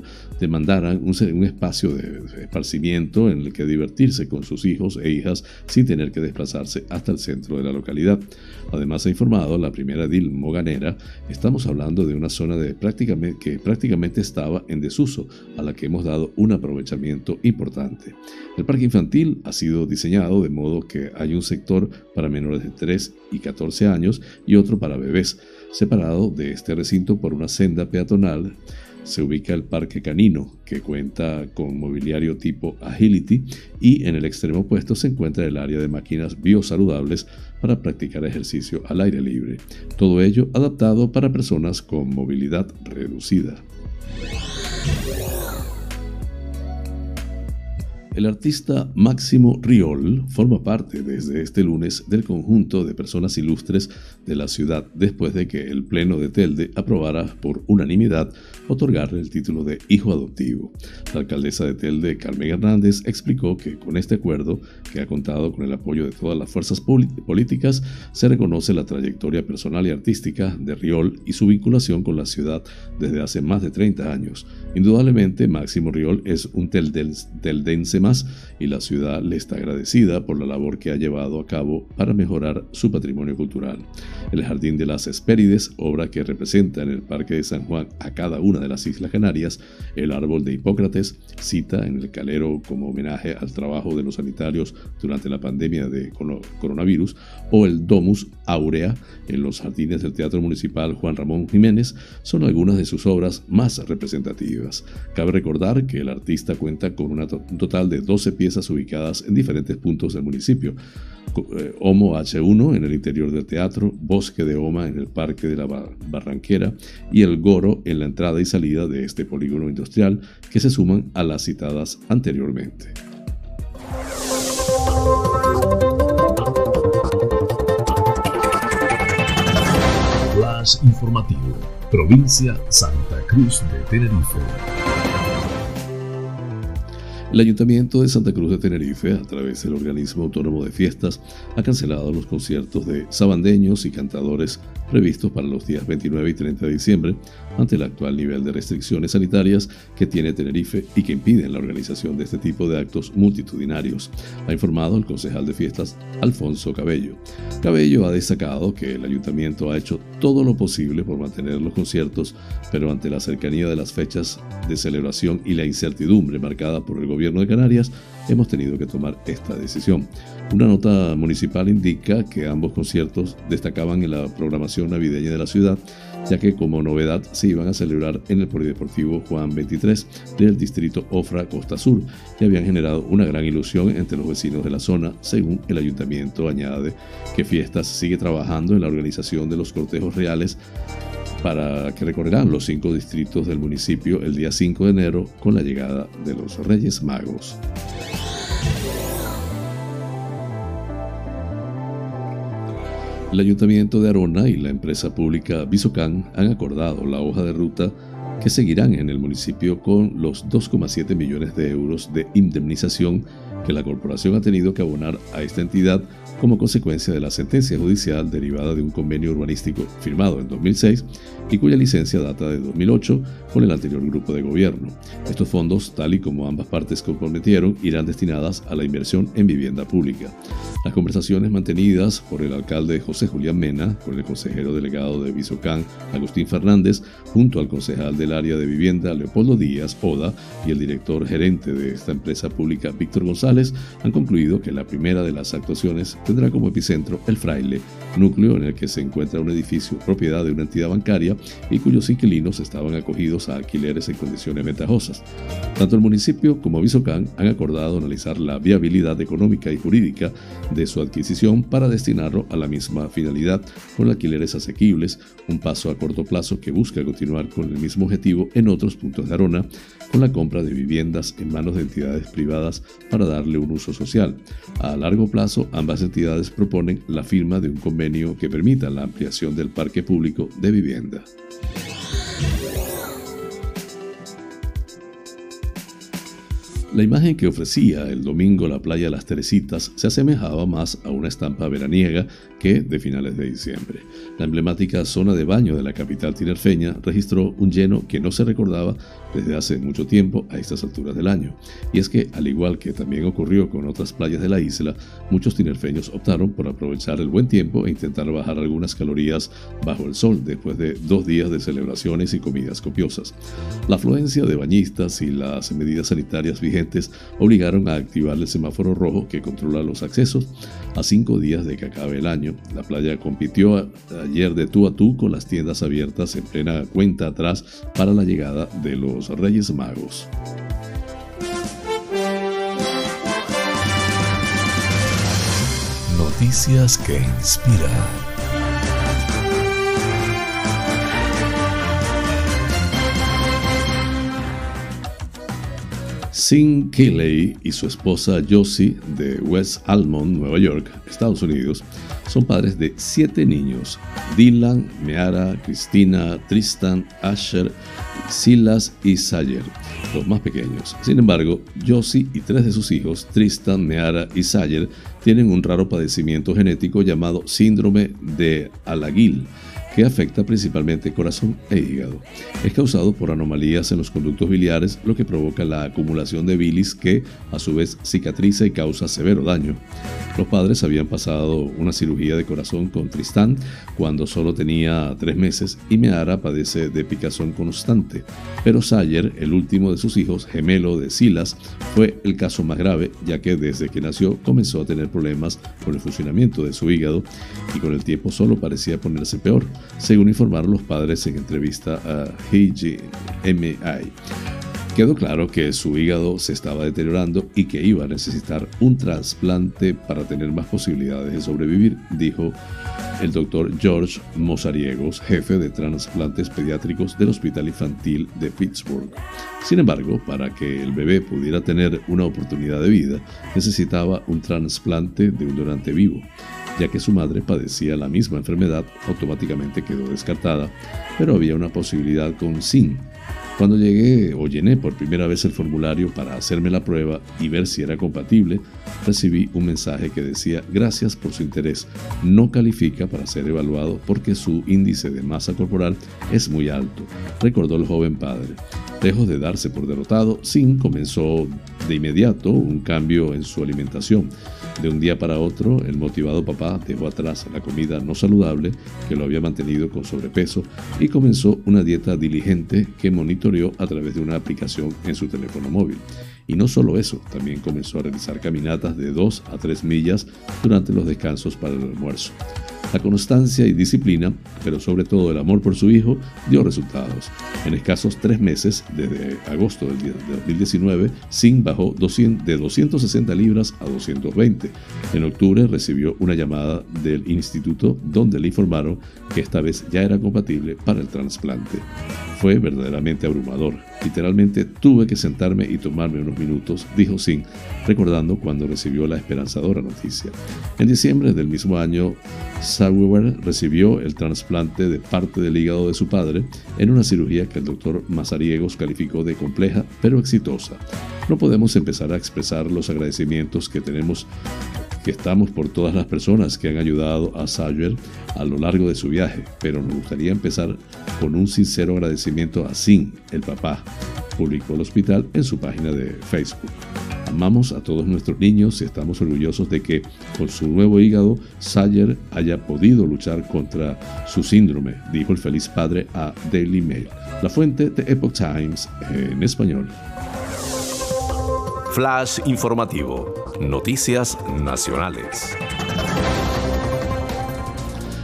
demandaran un, espacio de esparcimiento en el que divertirse con sus hijos e hijas sin tener que desplazarse hasta el centro de la localidad. Además, ha informado la primera edil moganera, estamos hablando de una zona que prácticamente estaba en desuso, a la que hemos dado un aprovechamiento importante. El parque infantil ha sido diseñado de modo que hay un sector para menores de 3 y 14 años y otro para bebés, separado de este recinto por una senda peatonal se ubica el Parque Canino, que cuenta con mobiliario tipo Agility, y en el extremo opuesto se encuentra el área de máquinas biosaludables para practicar ejercicio al aire libre. Todo ello adaptado para personas con movilidad reducida. El artista Máximo Riol forma parte desde este lunes del conjunto de personas ilustres de la ciudad después de que el Pleno de Telde aprobara por unanimidad otorgarle el título de hijo adoptivo. La alcaldesa de Telde, Carmen Hernández, explicó que con este acuerdo, que ha contado con el apoyo de todas las fuerzas políticas, se reconoce la trayectoria personal y artística de Riol y su vinculación con la ciudad desde hace más de 30 años. Indudablemente, Máximo Riol es un teldense más y la ciudad le está agradecida por la labor que ha llevado a cabo para mejorar su patrimonio cultural. El Jardín de las Hespérides, obra que representa en el Parque de San Juan a cada una de las Islas Canarias, el árbol de Hipócrates, cita en el calero como homenaje al trabajo de los sanitarios durante la pandemia de coronavirus, o el Domus Aurea en los jardines del Teatro Municipal Juan Ramón Jiménez, son algunas de sus obras más representativas. Cabe recordar que el artista cuenta con un total de 12 piezas ubicadas en diferentes puntos del municipio. Eh, Homo H1 en el interior del teatro, Bosque de Oma en el Parque de la Barranquera y el Goro en la entrada y salida de este polígono industrial que se suman a las citadas anteriormente. Informativo, provincia Santa Cruz de Tenerife. El Ayuntamiento de Santa Cruz de Tenerife, a través del organismo autónomo de fiestas, ha cancelado los conciertos de sabandeños y cantadores previstos para los días 29 y 30 de diciembre ante el actual nivel de restricciones sanitarias que tiene Tenerife y que impiden la organización de este tipo de actos multitudinarios, ha informado el concejal de fiestas Alfonso Cabello. Cabello ha destacado que el ayuntamiento ha hecho todo lo posible por mantener los conciertos, pero ante la cercanía de las fechas de celebración y la incertidumbre marcada por el gobierno de Canarias, hemos tenido que tomar esta decisión. Una nota municipal indica que ambos conciertos destacaban en la programación navideña de la ciudad, ya que como novedad se iban a celebrar en el Polideportivo Juan 23 del distrito Ofra Costa Sur, y habían generado una gran ilusión entre los vecinos de la zona, según el ayuntamiento añade que Fiestas sigue trabajando en la organización de los cortejos reales para que recorrerán los cinco distritos del municipio el día 5 de enero con la llegada de los Reyes Magos. El Ayuntamiento de Arona y la empresa pública Visocan han acordado la hoja de ruta que seguirán en el municipio con los 2,7 millones de euros de indemnización que la corporación ha tenido que abonar a esta entidad como consecuencia de la sentencia judicial derivada de un convenio urbanístico firmado en 2006 y cuya licencia data de 2008 con el anterior grupo de gobierno. Estos fondos, tal y como ambas partes comprometieron, irán destinadas a la inversión en vivienda pública. Las conversaciones mantenidas por el alcalde José Julián Mena, con el consejero delegado de Visocán, Agustín Fernández, junto al concejal del área de vivienda, Leopoldo Díaz Oda, y el director gerente de esta empresa pública, Víctor González, han concluido que la primera de las actuaciones tendrá como epicentro el Fraile, núcleo en el que se encuentra un edificio propiedad de una entidad bancaria y cuyos inquilinos estaban acogidos a alquileres en condiciones ventajosas. Tanto el municipio como Visocán han acordado analizar la viabilidad económica y jurídica de su adquisición para destinarlo a la misma finalidad con alquileres asequibles, un paso a corto plazo que busca continuar con el mismo objetivo en otros puntos de Arona, con la compra de viviendas en manos de entidades privadas para un uso social. A largo plazo, ambas entidades proponen la firma de un convenio que permita la ampliación del parque público de vivienda. La imagen que ofrecía el domingo la playa Las Teresitas se asemejaba más a una estampa veraniega que de finales de diciembre. La emblemática zona de baño de la capital tinerfeña registró un lleno que no se recordaba desde hace mucho tiempo a estas alturas del año. Y es que, al igual que también ocurrió con otras playas de la isla, muchos tinerfeños optaron por aprovechar el buen tiempo e intentar bajar algunas calorías bajo el sol después de dos días de celebraciones y comidas copiosas. La afluencia de bañistas y las medidas sanitarias vigentes obligaron a activar el semáforo rojo que controla los accesos. A cinco días de que acabe el año, la playa compitió ayer de tú a tú con las tiendas abiertas en plena cuenta atrás para la llegada de los Reyes Magos. Noticias que inspiran. Sin Keeley y su esposa Josie de West Almond, Nueva York, Estados Unidos, son padres de siete niños: Dylan, Meara, Cristina, Tristan, Asher, Silas y Sayer, los más pequeños. Sin embargo, Josie y tres de sus hijos, Tristan, Meara y Sayer, tienen un raro padecimiento genético llamado síndrome de Alaguil que afecta principalmente corazón e hígado. Es causado por anomalías en los conductos biliares, lo que provoca la acumulación de bilis que, a su vez, cicatriza y causa severo daño. Los padres habían pasado una cirugía de corazón con Tristán cuando solo tenía tres meses y Meara padece de picazón constante. Pero Sayer, el último de sus hijos, gemelo de Silas, fue el caso más grave, ya que desde que nació comenzó a tener problemas con el funcionamiento de su hígado y con el tiempo solo parecía ponerse peor según informaron los padres en entrevista a HGMI. Quedó claro que su hígado se estaba deteriorando y que iba a necesitar un trasplante para tener más posibilidades de sobrevivir, dijo el doctor George Mozariegos, jefe de trasplantes pediátricos del Hospital Infantil de Pittsburgh. Sin embargo, para que el bebé pudiera tener una oportunidad de vida, necesitaba un trasplante de un donante vivo ya que su madre padecía la misma enfermedad, automáticamente quedó descartada, pero había una posibilidad con SIN. Cuando llegué o llené por primera vez el formulario para hacerme la prueba y ver si era compatible, recibí un mensaje que decía gracias por su interés, no califica para ser evaluado porque su índice de masa corporal es muy alto, recordó el joven padre. Lejos de darse por derrotado, Sin comenzó de inmediato un cambio en su alimentación de un día para otro, el motivado papá dejó atrás la comida no saludable que lo había mantenido con sobrepeso y comenzó una dieta diligente que monitoreó a través de una aplicación en su teléfono móvil. Y no solo eso, también comenzó a realizar caminatas de 2 a 3 millas durante los descansos para el almuerzo. La constancia y disciplina, pero sobre todo el amor por su hijo, dio resultados. En escasos tres meses, desde agosto del 2019, Singh bajó de 260 libras a 220. En octubre recibió una llamada del instituto donde le informaron que esta vez ya era compatible para el trasplante. Fue verdaderamente abrumador. Literalmente tuve que sentarme y tomarme unos minutos, dijo Singh, recordando cuando recibió la esperanzadora noticia. En diciembre del mismo año, Sauer recibió el trasplante de parte del hígado de su padre en una cirugía que el doctor Mazariegos calificó de compleja pero exitosa. No podemos empezar a expresar los agradecimientos que tenemos que estamos por todas las personas que han ayudado a Sawyer a lo largo de su viaje, pero nos gustaría empezar con un sincero agradecimiento a Sin, el papá, publicó el hospital en su página de Facebook. Amamos a todos nuestros niños y estamos orgullosos de que con su nuevo hígado Sayer haya podido luchar contra su síndrome, dijo el feliz padre a Daily Mail, la fuente de Epoch Times en español. Flash informativo. Noticias nacionales.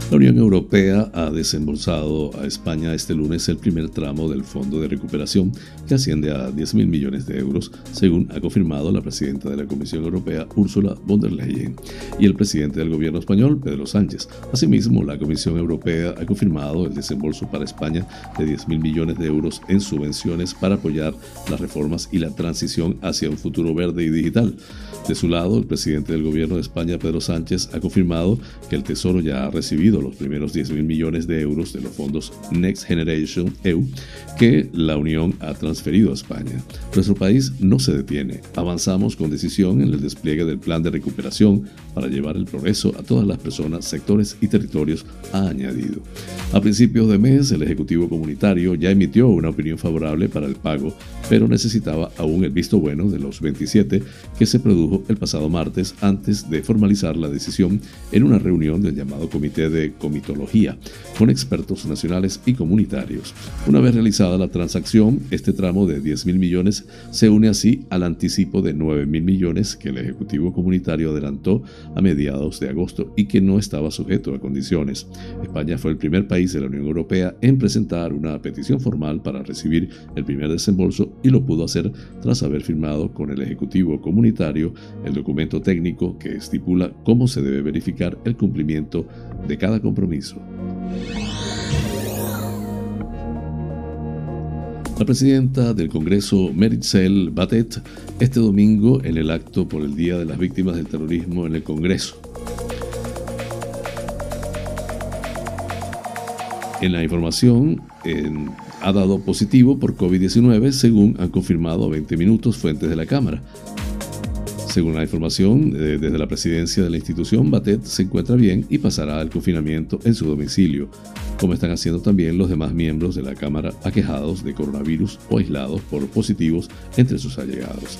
La Unión Europea ha desembolsado a España este lunes el primer tramo del Fondo de Recuperación, que asciende a 10 mil millones de euros, según ha confirmado la presidenta de la Comisión Europea, Ursula von der Leyen, y el presidente del gobierno español, Pedro Sánchez. Asimismo, la Comisión Europea ha confirmado el desembolso para España de 10 mil millones de euros en subvenciones para apoyar las reformas y la transición hacia un futuro verde y digital. De su lado, el presidente del gobierno de España, Pedro Sánchez, ha confirmado que el Tesoro ya ha recibido los primeros 10 mil millones de euros de los fondos Next Generation EU que la Unión ha transferido a España. Nuestro país no se detiene. Avanzamos con decisión en el despliegue del plan de recuperación para llevar el progreso a todas las personas, sectores y territorios, ha añadido. A principios de mes, el Ejecutivo Comunitario ya emitió una opinión favorable para el pago, pero necesitaba aún el visto bueno de los 27 que se produjo el pasado martes antes de formalizar la decisión en una reunión del llamado Comité de Comitología con expertos nacionales y comunitarios. Una vez realizada la transacción, este tramo de 10 mil millones se une así al anticipo de 9 mil millones que el Ejecutivo Comunitario adelantó a mediados de agosto y que no estaba sujeto a condiciones. España fue el primer país de la Unión Europea en presentar una petición formal para recibir el primer desembolso y lo pudo hacer tras haber firmado con el Ejecutivo Comunitario el documento técnico que estipula cómo se debe verificar el cumplimiento de cada compromiso. La presidenta del Congreso, Meritzel Batet, este domingo en el acto por el Día de las Víctimas del Terrorismo en el Congreso. En la información, ha dado positivo por COVID-19, según han confirmado 20 minutos fuentes de la Cámara. Según la información eh, desde la presidencia de la institución, Batet se encuentra bien y pasará el confinamiento en su domicilio, como están haciendo también los demás miembros de la Cámara aquejados de coronavirus o aislados por positivos entre sus allegados.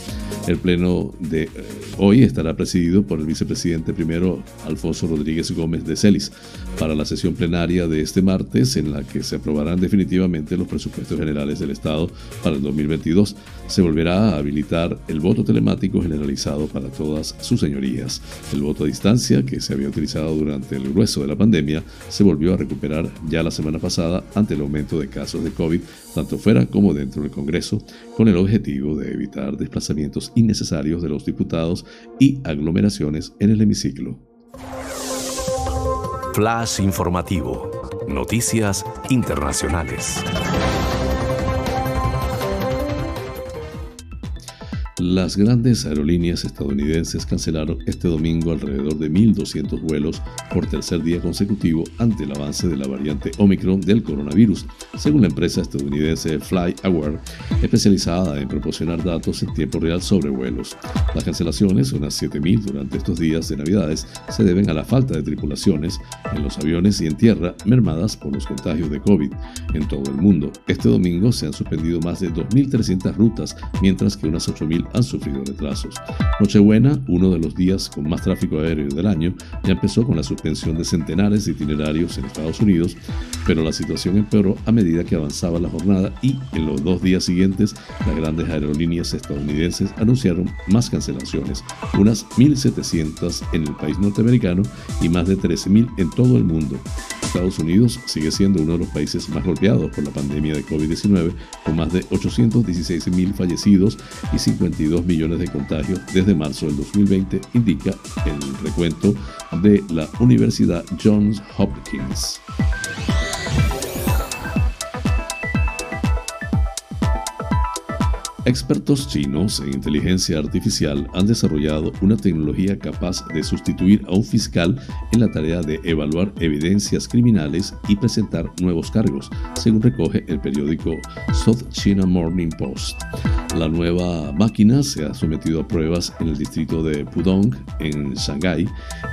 El pleno de eh, hoy estará presidido por el vicepresidente primero Alfonso Rodríguez Gómez de Celis para la sesión plenaria de este martes en la que se aprobarán definitivamente los presupuestos generales del Estado para el 2022. Se volverá a habilitar el voto telemático generalizado para todas sus señorías. El voto a distancia, que se había utilizado durante el grueso de la pandemia, se volvió a recuperar ya la semana pasada ante el aumento de casos de COVID, tanto fuera como dentro del Congreso, con el objetivo de evitar desplazamientos innecesarios de los diputados y aglomeraciones en el hemiciclo. Flash informativo. Noticias internacionales. Las grandes aerolíneas estadounidenses cancelaron este domingo alrededor de 1.200 vuelos por tercer día consecutivo ante el avance de la variante Omicron del coronavirus, según la empresa estadounidense FlyAware, especializada en proporcionar datos en tiempo real sobre vuelos. Las cancelaciones, unas 7.000 durante estos días de Navidades, se deben a la falta de tripulaciones en los aviones y en tierra mermadas por los contagios de COVID en todo el mundo. Este domingo se han suspendido más de 2.300 rutas, mientras que unas 8.000 han sufrido retrasos. Nochebuena, uno de los días con más tráfico aéreo del año, ya empezó con la suspensión de centenares de itinerarios en Estados Unidos, pero la situación empeoró a medida que avanzaba la jornada y en los dos días siguientes las grandes aerolíneas estadounidenses anunciaron más cancelaciones, unas 1.700 en el país norteamericano y más de 13.000 en todo el mundo. Estados Unidos sigue siendo uno de los países más golpeados por la pandemia de COVID-19, con más de 816.000 fallecidos y 52 millones de contagios desde marzo del 2020, indica el recuento de la Universidad Johns Hopkins. Expertos chinos en inteligencia artificial han desarrollado una tecnología capaz de sustituir a un fiscal en la tarea de evaluar evidencias criminales y presentar nuevos cargos, según recoge el periódico South China Morning Post. La nueva máquina se ha sometido a pruebas en el distrito de Pudong, en Shanghái,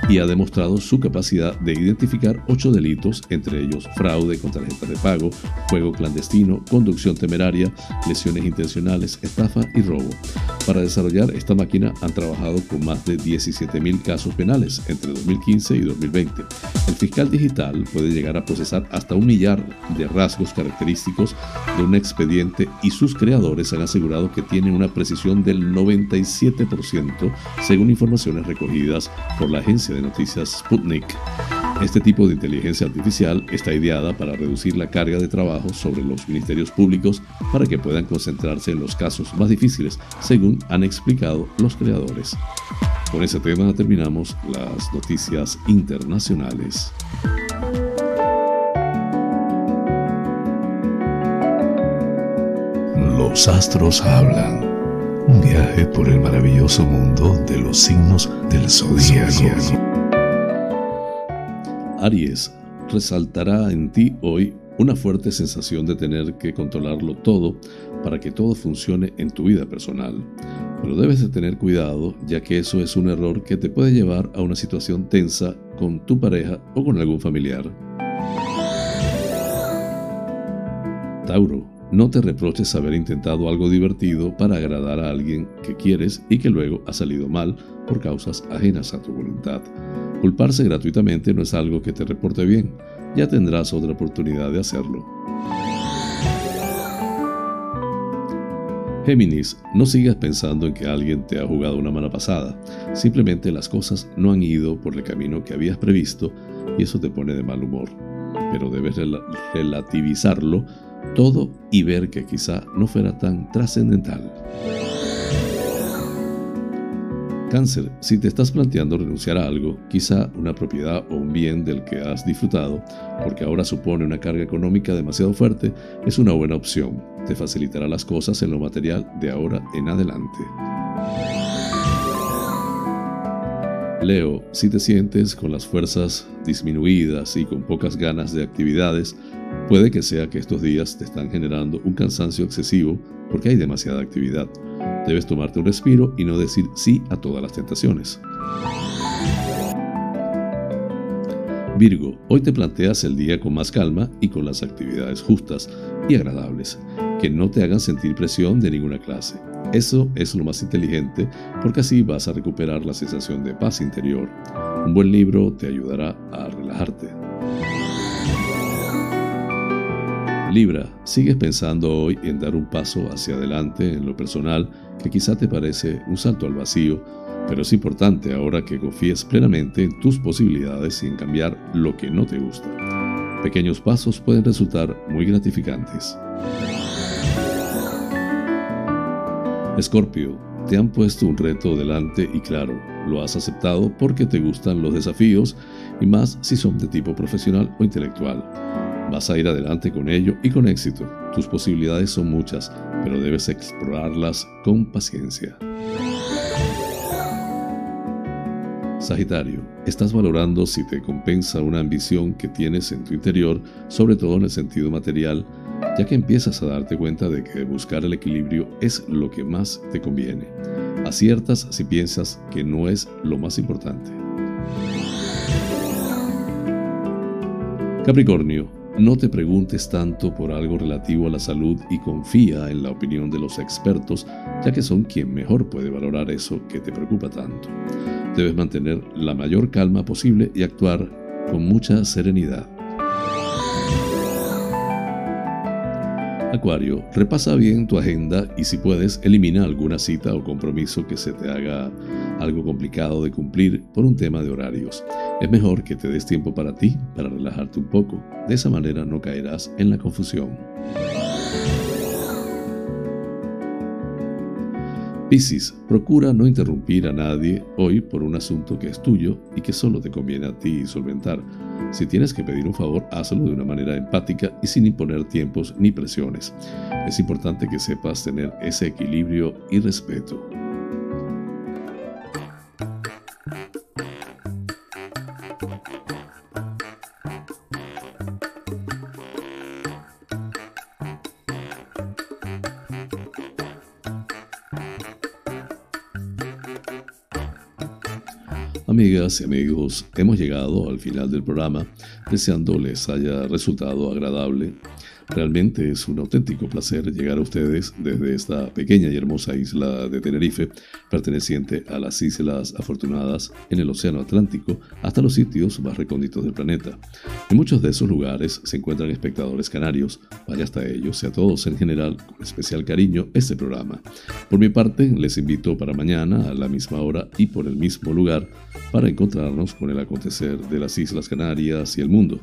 y ha demostrado su capacidad de identificar ocho delitos, entre ellos fraude con tarjetas de pago, juego clandestino, conducción temeraria, lesiones intencionales, estafa y robo. Para desarrollar esta máquina han trabajado con más de 17.000 casos penales entre 2015 y 2020. El fiscal digital puede llegar a procesar hasta un millar de rasgos característicos de un expediente y sus creadores han asegurado que tienen una precisión del 97% según informaciones recogidas por la agencia de noticias Sputnik. Este tipo de inteligencia artificial está ideada para reducir la carga de trabajo sobre los ministerios públicos para que puedan concentrarse en los casos más difíciles, según han explicado los creadores. Con ese tema terminamos las noticias internacionales. Los astros hablan. Un viaje por el maravilloso mundo de los signos del zodiaco. Aries, resaltará en ti hoy una fuerte sensación de tener que controlarlo todo para que todo funcione en tu vida personal. Pero debes de tener cuidado ya que eso es un error que te puede llevar a una situación tensa con tu pareja o con algún familiar. Tauro, no te reproches haber intentado algo divertido para agradar a alguien que quieres y que luego ha salido mal por causas ajenas a tu voluntad. Culparse gratuitamente no es algo que te reporte bien, ya tendrás otra oportunidad de hacerlo. Géminis, no sigas pensando en que alguien te ha jugado una mala pasada. Simplemente las cosas no han ido por el camino que habías previsto y eso te pone de mal humor. Pero debes relativizarlo todo y ver que quizá no fuera tan trascendental. Cáncer, si te estás planteando renunciar a algo, quizá una propiedad o un bien del que has disfrutado, porque ahora supone una carga económica demasiado fuerte, es una buena opción. te facilitará las cosas en lo material de ahora en adelante. Leo, si te sientes con las fuerzas disminuidas y con pocas ganas de actividades, puede que sea que estos días te están generando un cansancio excesivo porque hay demasiada actividad. Debes tomarte un respiro y no decir sí a todas las tentaciones. Virgo, hoy te planteas el día con más calma y con las actividades justas y agradables, que no te hagan sentir presión de ninguna clase. Eso es lo más inteligente porque así vas a recuperar la sensación de paz interior. Un buen libro te ayudará a relajarte. Libra, sigues pensando hoy en dar un paso hacia adelante en lo personal que quizá te parece un salto al vacío, pero es importante ahora que confíes plenamente en tus posibilidades en cambiar lo que no te gusta. Pequeños pasos pueden resultar muy gratificantes. Escorpio, te han puesto un reto delante y claro, lo has aceptado porque te gustan los desafíos y más si son de tipo profesional o intelectual. Vas a ir adelante con ello y con éxito. Tus posibilidades son muchas, pero debes explorarlas con paciencia. Sagitario, estás valorando si te compensa una ambición que tienes en tu interior, sobre todo en el sentido material, ya que empiezas a darte cuenta de que buscar el equilibrio es lo que más te conviene. Aciertas si piensas que no es lo más importante. Capricornio, no te preguntes tanto por algo relativo a la salud y confía en la opinión de los expertos, ya que son quien mejor puede valorar eso que te preocupa tanto. Debes mantener la mayor calma posible y actuar con mucha serenidad. Acuario, repasa bien tu agenda y si puedes, elimina alguna cita o compromiso que se te haga algo complicado de cumplir por un tema de horarios. Es mejor que te des tiempo para ti, para relajarte un poco. De esa manera no caerás en la confusión. Piscis, procura no interrumpir a nadie hoy por un asunto que es tuyo y que solo te conviene a ti solventar. Si tienes que pedir un favor, hazlo de una manera empática y sin imponer tiempos ni presiones. Es importante que sepas tener ese equilibrio y respeto. Amigas y amigos, hemos llegado al final del programa, deseando les haya resultado agradable Realmente es un auténtico placer llegar a ustedes desde esta pequeña y hermosa isla de Tenerife, perteneciente a las Islas Afortunadas en el Océano Atlántico, hasta los sitios más recónditos del planeta. En muchos de esos lugares se encuentran espectadores canarios. Vaya hasta ellos y a todos en general, con especial cariño, este programa. Por mi parte, les invito para mañana a la misma hora y por el mismo lugar para encontrarnos con el acontecer de las Islas Canarias y el mundo.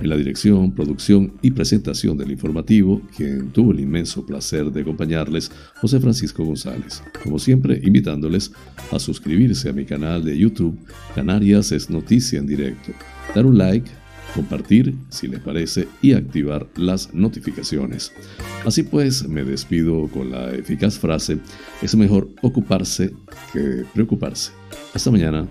En la dirección, producción y presentación del informativo, quien tuvo el inmenso placer de acompañarles, José Francisco González. Como siempre, invitándoles a suscribirse a mi canal de YouTube, Canarias es Noticia en Directo, dar un like, compartir si les parece y activar las notificaciones. Así pues, me despido con la eficaz frase, es mejor ocuparse que preocuparse. Hasta mañana.